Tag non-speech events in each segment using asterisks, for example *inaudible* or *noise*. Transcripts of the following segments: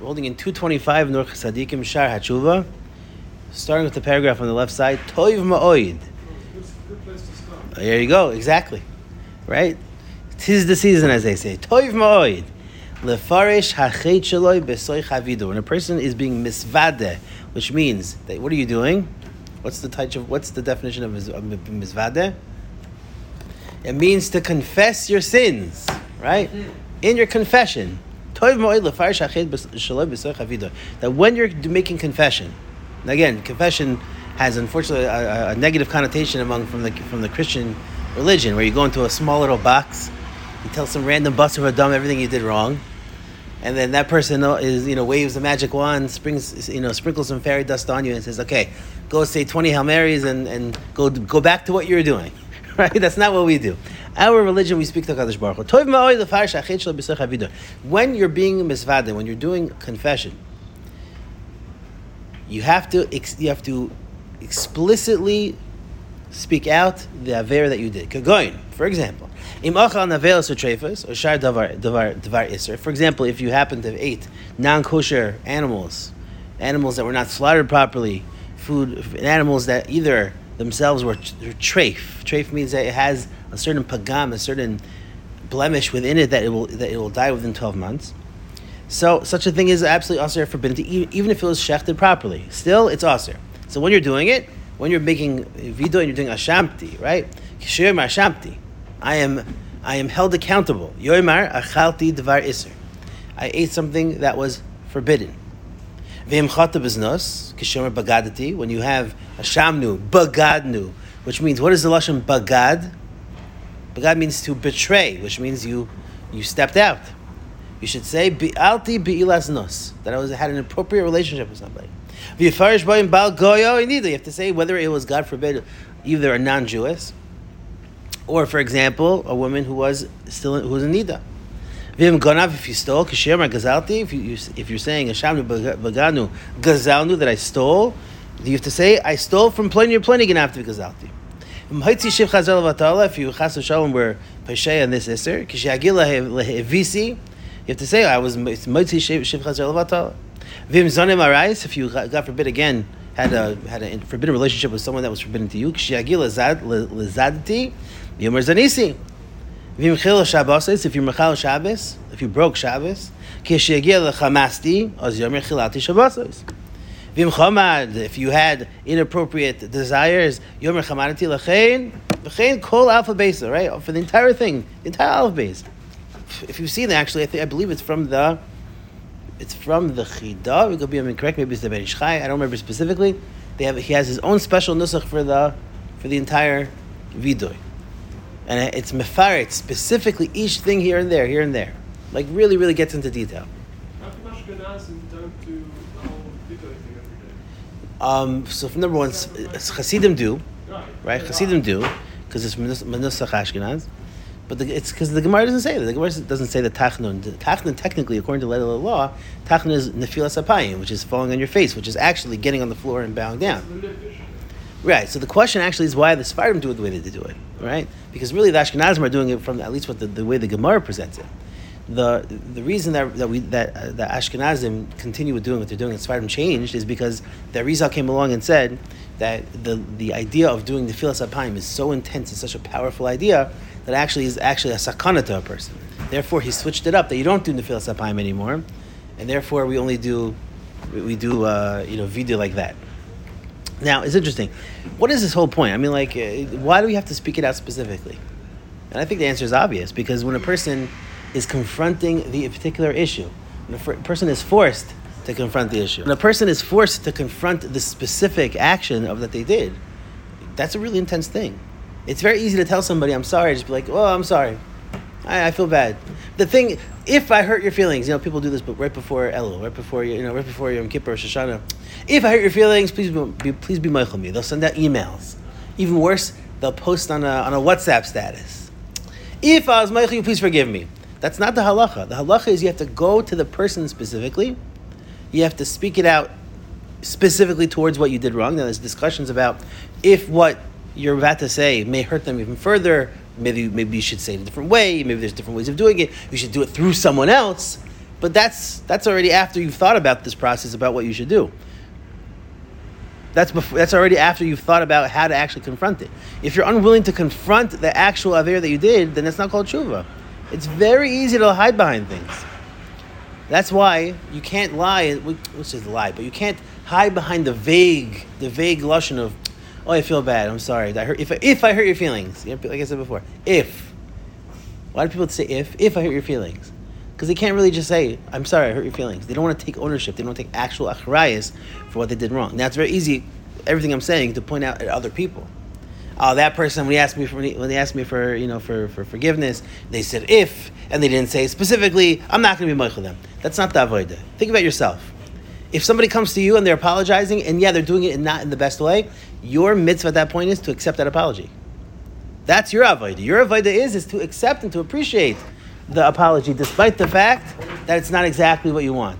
We're holding in 225 Nur Sadikim Shar Hatshuva, starting with the paragraph on the left side. Toiv Ma'oid. There you go, exactly. Right? Tis the season, as they say. Toiv Ma'oid. Lefarish hachet shaloi besoy chavido. When a person is being misvade, which means that what are you doing? What's the touch of what's the definition of misvade? It means to confess your sins, right? In your confession. That when you're making confession, again, confession has unfortunately a, a- negative connotation among from the from the Christian religion, where you go into a small little box, you tell some random buster a dumb everything you did wrong, and then that person is you know waves a magic wand, springs you know sprinkles some fairy dust on you, and says, "Okay, go say twenty hail marys and and go go back to what you were doing." *laughs* Right? That's not what we do. Our religion, we speak to Kadosh Baruch Hu. When you're being misvade, when you're doing confession, you have to you have to explicitly speak out the aveira that you did. Kagoin, for example. For example, if you happen to have ate non-kosher animals, animals that were not slaughtered properly, food animals that either themselves were treif. Treif means that it has a certain pagam, a certain blemish within it that it will that it will die within twelve months. So such a thing is absolutely also forbidden to eat, even if it was shechted properly. Still, it's also. So when you're doing it, when you're making vido and you're doing ashamti, right? Kishyomar ashamti. I am I am held accountable. Yoimar achalti devar iser. I ate something that was forbidden. V'im biznos, kishyomar bagadati. When you have a shamnu, bagadnu, which means what is the lashon bagad? Bagad means to betray, which means you you stepped out. You should say bi'alti bi'ilas nos that I was had an appropriate relationship with somebody. V'yifarish ba'im bal goyo inida. You have to say whether it was God forbid either a non-Jewess, or, for example, a woman who was still who was in nida. V'im if you stole kishir gazalti. If you, if you're saying ashamnu baganu gazalnu that I stole, you have to say I stole from plenty or plenty ganavti gazalti. If you chas v'shalom were peshay on this iser, kishagila lehevisi, you have to say I was motzi shiv chazel levatala. Vim zonim arais, if you God forbid again had a had a forbidden relationship with someone that was forbidden to you, kishagila lezadti, yomer zanisi. Vim chil shabbos, if you mechal Shabbos, if you broke Shabbos, kishagila lechamasti, az yomer chilati shabbos. If you had inappropriate desires, yomer chamadati lachein, lachein kol alpha right? For the entire thing, the entire alpha base. If you've seen that, actually, I think I believe it's from the, it's from the Chida. It could be incorrect. Maybe it's the Ben Ish Chai. I don't remember specifically. They have he has his own special nusach for the, for the entire vidoy, and it's mefaret specifically each thing here and there, here and there, like really, really gets into detail. Um, so for number one, Hasidim do, Right. Hasidim do, because it's Manusach Ashkenaz. But the, it's because the Gemara doesn't say that. The Gemara doesn't say that Tachnun. Tachnun, technically, according to the law, Tachnun is Nefilas Apayim, which is falling on your face, which is actually getting on the floor and bowing down. Right. So the question actually is why the Sfardim do it the way they do it, right? Because really the Ashkenazim are doing it from at least what the, the way the Gemara presents it. The the reason that that we that uh, the Ashkenazim continue with doing what they're doing and Sfardim changed is because the Arizal came along and said that the the idea of doing Nefilas Apayim is so intense, it's such a powerful idea that actually is actually a sakana to a person. Therefore, he switched it up that you don't do Nefilas Apayim anymore, and therefore we only do we- we do uh, you know vidoy like that. Now, it's interesting. What is this whole point? I mean, like, uh, why do we have to speak it out specifically? And I think the answer is obvious because when a person is confronting the particular issue, when a person is forced to confront the issue, when a person is forced to confront the specific action of that they did, that's a really intense thing. It's very easy to tell somebody, I'm sorry, just be like, oh, I'm sorry. I, I feel bad. The thing, if I hurt your feelings, you know, people do this, but right before Elul, right before you know, right before Yom Kippur, or Rosh Hashanah. If I hurt your feelings, please be, please be of me. They'll send out emails. Even worse, they'll post on a on a WhatsApp status. If I was Michael, you please forgive me. That's not the halacha. The halacha is you have to go to the person specifically. You have to speak it out specifically towards what you did wrong. Now, there's discussions about if what you're about to say may hurt them even further. Maybe maybe you should say it a different way. Maybe there's different ways of doing it. You should do it through someone else. But that's that's already after you've thought about this process about what you should do. That's before, that's already after you've thought about how to actually confront it. If you're unwilling to confront the actual aveira that you did, then it's not called tshuva. It's very easy to hide behind things. That's why you can't lie, which is a lie, but you can't hide behind the vague, the vague lotion of, oh, I feel bad. I'm sorry. I hurt, if I, if I hurt your feelings, like I said before, if. Why do people say if? If I hurt your feelings, because they can't really just say, I'm sorry, I hurt your feelings. They don't want to take ownership. They don't take actual achrayas for what they did wrong. Now it's very easy, everything I'm saying, to point out at other people. Oh, that person when he asked me for when they asked me for you know for, for forgiveness, they said if, and they didn't say specifically, I'm not going to be moichel them. That's not the avodah. Think about yourself if somebody comes to you and they're apologizing, and yeah, they're doing it not in the best way, your mitzvah at that point is to accept that apology. That's your avodah. Your avodah is is to accept and to appreciate the apology, despite the fact that it's not exactly what you want.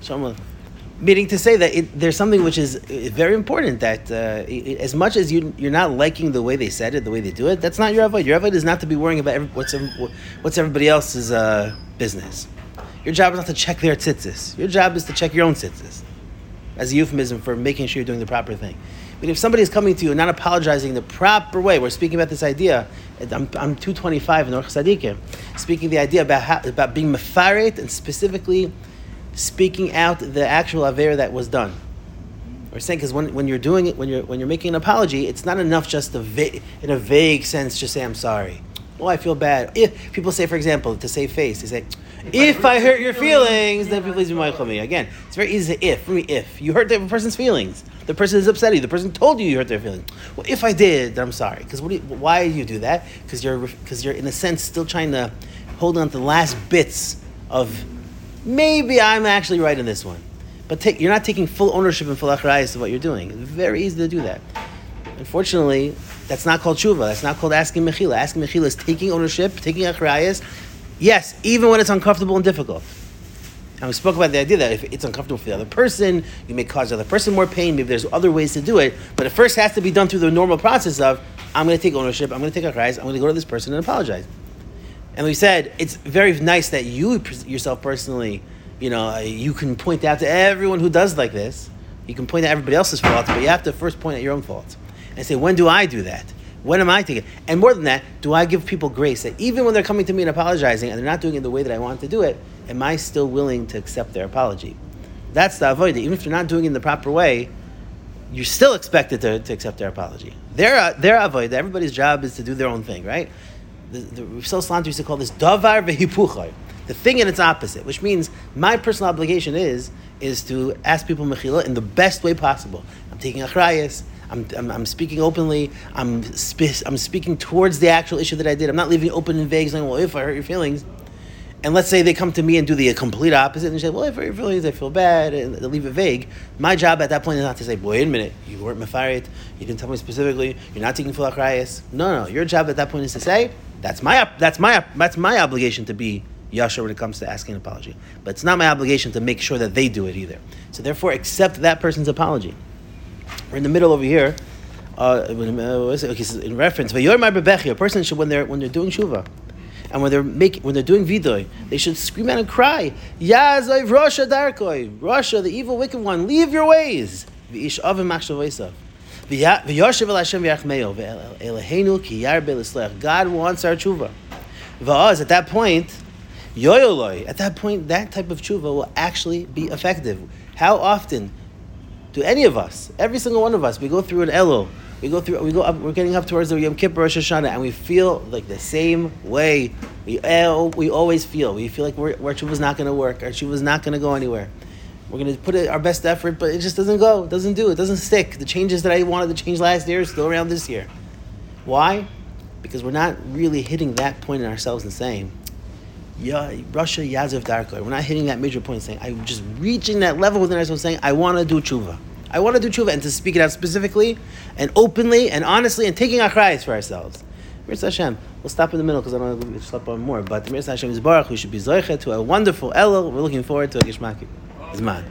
So, meaning to say that it, there's something which is very important that uh, as much as you, you're not liking the way they said it, the way they do it, that's not your avodah. Your avodah is not to be worrying about every, what's, what's everybody else's uh, business. Your job is not to check their tzitzis. Your job is to check your own tzitzis. As a euphemism for making sure you're doing the proper thing. But if somebody is coming to you and not apologizing the proper way, we're speaking about this idea. I'm, I'm 225 in Orch Sadiqim, speaking the idea about how, about being mefaret and specifically speaking out the actual aveira that was done. We're saying because when, when you're doing it, when you're when you're making an apology, it's not enough just to va- in a vague sense just say I'm sorry. Oh, I feel bad. If people say, for example, to save face, they say, if I hurt your feelings, then please be me. Again, it's very easy to if. For me, if. You hurt the person's feelings. The person is upset you. The person told you you hurt their feelings. Well, if I did, then I'm sorry. Because why do you do that? Because you're, because you're, in a sense, still trying to hold on to the last bits of maybe I'm actually right in this one. But take, you're not taking full ownership and full achrayas of what you're doing. It's very easy to do that. Unfortunately, that's not called tshuva. That's not called asking mechila. Asking mechila is taking ownership, taking achrayas, Yes, even when it's uncomfortable and difficult. And we spoke about the idea that if it's uncomfortable for the other person, you may cause the other person more pain. Maybe there's other ways to do it, but it first has to be done through the normal process of I'm going to take ownership. I'm going to take achrayas. I'm going to go to this person and apologize. And we said it's very nice that you yourself personally, you know, uh, you can point out to everyone who does like this. You can point out everybody else's faults, but you have to first point at your own faults and say, when do I do that? When am I taking? And more than that, do I give people grace that even when they're coming to me and apologizing and they're not doing it the way that I want to do it, am I still willing to accept their apology? That's the avodah. Even if you're not doing it in the proper way, you're still expected to, to accept their apology. Their uh, their avodah. Everybody's job is to do their own thing, right? The, the Rav Slant used to call this davar vehipuchay, the thing in its opposite, which means my personal obligation is is to ask people mechila in the best way possible. I'm taking achrayas. I'm, I'm, I'm, speaking openly. I'm, spe- I'm speaking towards the actual issue that I did. I'm not leaving open and vague, saying, well, if I hurt your feelings. And let's say they come to me and do the complete opposite and say, well, if I hurt your feelings, I feel bad, and they leave it vague. My job at that point is not to say, wait a minute, you weren't mafarit, you didn't tell me specifically, you're not taking full achrayas. No, no, your job at that point is to say, that's my, that's my, that's my obligation to be yasher when it comes to asking an apology. But it's not my obligation to make sure that they do it either. So therefore, accept that person's apology. We're in the middle over here. Uh, okay, so in reference, a person should when they're when they're doing shuva, and when they're making when they're doing vidoy, they should scream out and cry, Yazov Rasha Darkoi, Rasha, the evil wicked one, leave your ways. God wants our tshuva. Va'az, at that point, yoyoloi, at that point, that type of tshuva will actually be effective. How often to any of us, every single one of us, we go through an Elul, we go through, we go up, we're getting up towards the Yom Kippur Rosh Hashanah, and we feel like the same way we, eh, we always feel. We feel like we're, our not going to work, our is not going to go anywhere. We're going to put it, our best effort, but it just doesn't go, it doesn't do, it doesn't stick. The changes that I wanted to change last year are still around this year. Why? Because we're not really hitting that point in ourselves and saying, yeah, Rasha Yazov Darko. We're not hitting that major point saying, I'm just reaching that level within ourselves saying, I want to do tshuva. I want to do tshuva and to speak it out specifically and openly and honestly and taking achrayas for ourselves. Mirza Hashem, we'll stop in the middle because I don't want to stop on more. But Mirza Hashem is Baruch, we should be Zoichet to a wonderful Elul. We're looking forward to a Gishmaki. Zman.